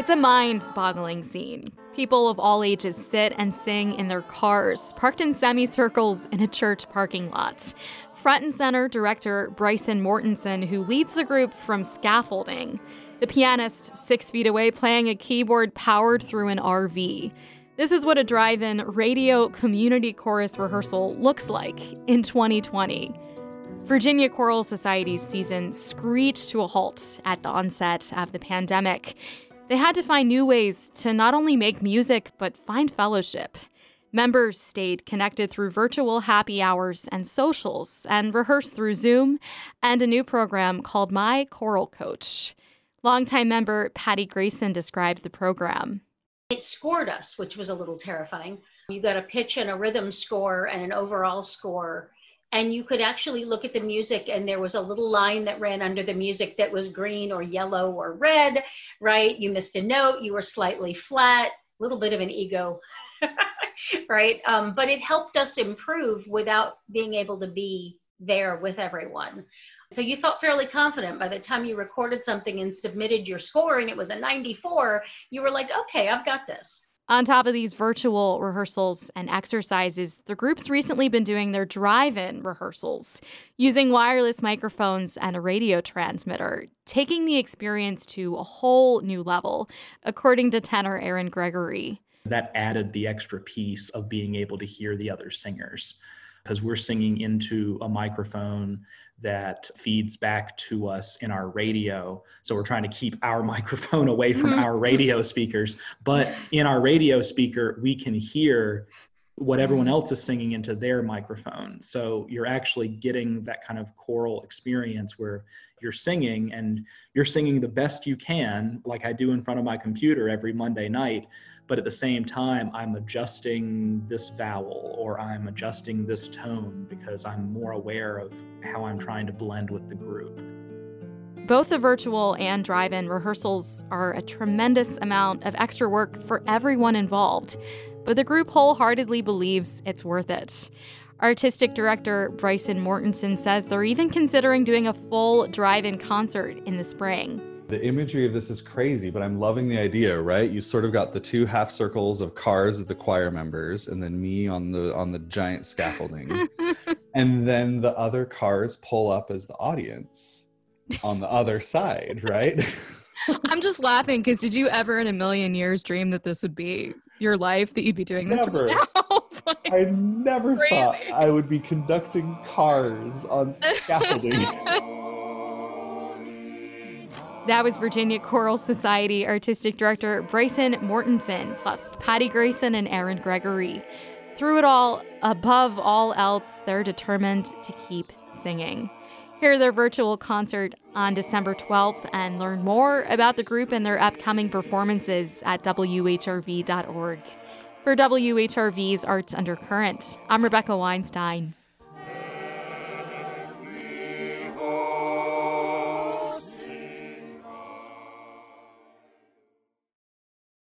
It's a mind boggling scene. People of all ages sit and sing in their cars, parked in semicircles in a church parking lot. Front and center director Bryson Mortensen, who leads the group from scaffolding. The pianist six feet away playing a keyboard powered through an RV. This is what a drive in radio community chorus rehearsal looks like in 2020. Virginia Choral Society's season screeched to a halt at the onset of the pandemic. They had to find new ways to not only make music, but find fellowship. Members stayed connected through virtual happy hours and socials and rehearsed through Zoom and a new program called My Choral Coach. Longtime member Patti Grayson described the program. It scored us, which was a little terrifying. You got a pitch and a rhythm score and an overall score. And you could actually look at the music, and there was a little line that ran under the music that was green or yellow or red, right? You missed a note, you were slightly flat, a little bit of an ego, right? Um, but it helped us improve without being able to be there with everyone. So you felt fairly confident by the time you recorded something and submitted your score and it was a 94, you were like, okay, I've got this. On top of these virtual rehearsals and exercises, the group's recently been doing their drive in rehearsals using wireless microphones and a radio transmitter, taking the experience to a whole new level, according to tenor Aaron Gregory. That added the extra piece of being able to hear the other singers because we're singing into a microphone that feeds back to us in our radio. So we're trying to keep our microphone away from mm-hmm. our radio speakers. But in our radio speaker, we can hear what everyone mm-hmm. else is singing into their microphone. So you're actually getting that kind of choral experience where you're singing and you're singing the best you can, like I do in front of my computer every Monday night. But at the same time, I'm adjusting this vowel or I'm adjusting this tone because I'm more aware of how I'm trying to blend with the group. Both the virtual and drive in rehearsals are a tremendous amount of extra work for everyone involved but the group wholeheartedly believes it's worth it. Artistic director Bryson Mortensen says they're even considering doing a full drive in concert in the spring. The imagery of this is crazy, but I'm loving the idea, right? You sort of got the two half circles of cars of the choir members and then me on the on the giant scaffolding. and then the other cars pull up as the audience on the other side, right? I'm just laughing because did you ever in a million years dream that this would be your life, that you'd be doing this never. I never Crazy. thought I would be conducting cars on scaffolding. That was Virginia Choral Society Artistic Director Bryson Mortensen, plus Patti Grayson and Aaron Gregory. Through it all, above all else, they're determined to keep singing hear their virtual concert on December 12th and learn more about the group and their upcoming performances at WHRV.org. For WHRV's Arts Undercurrent, I'm Rebecca Weinstein.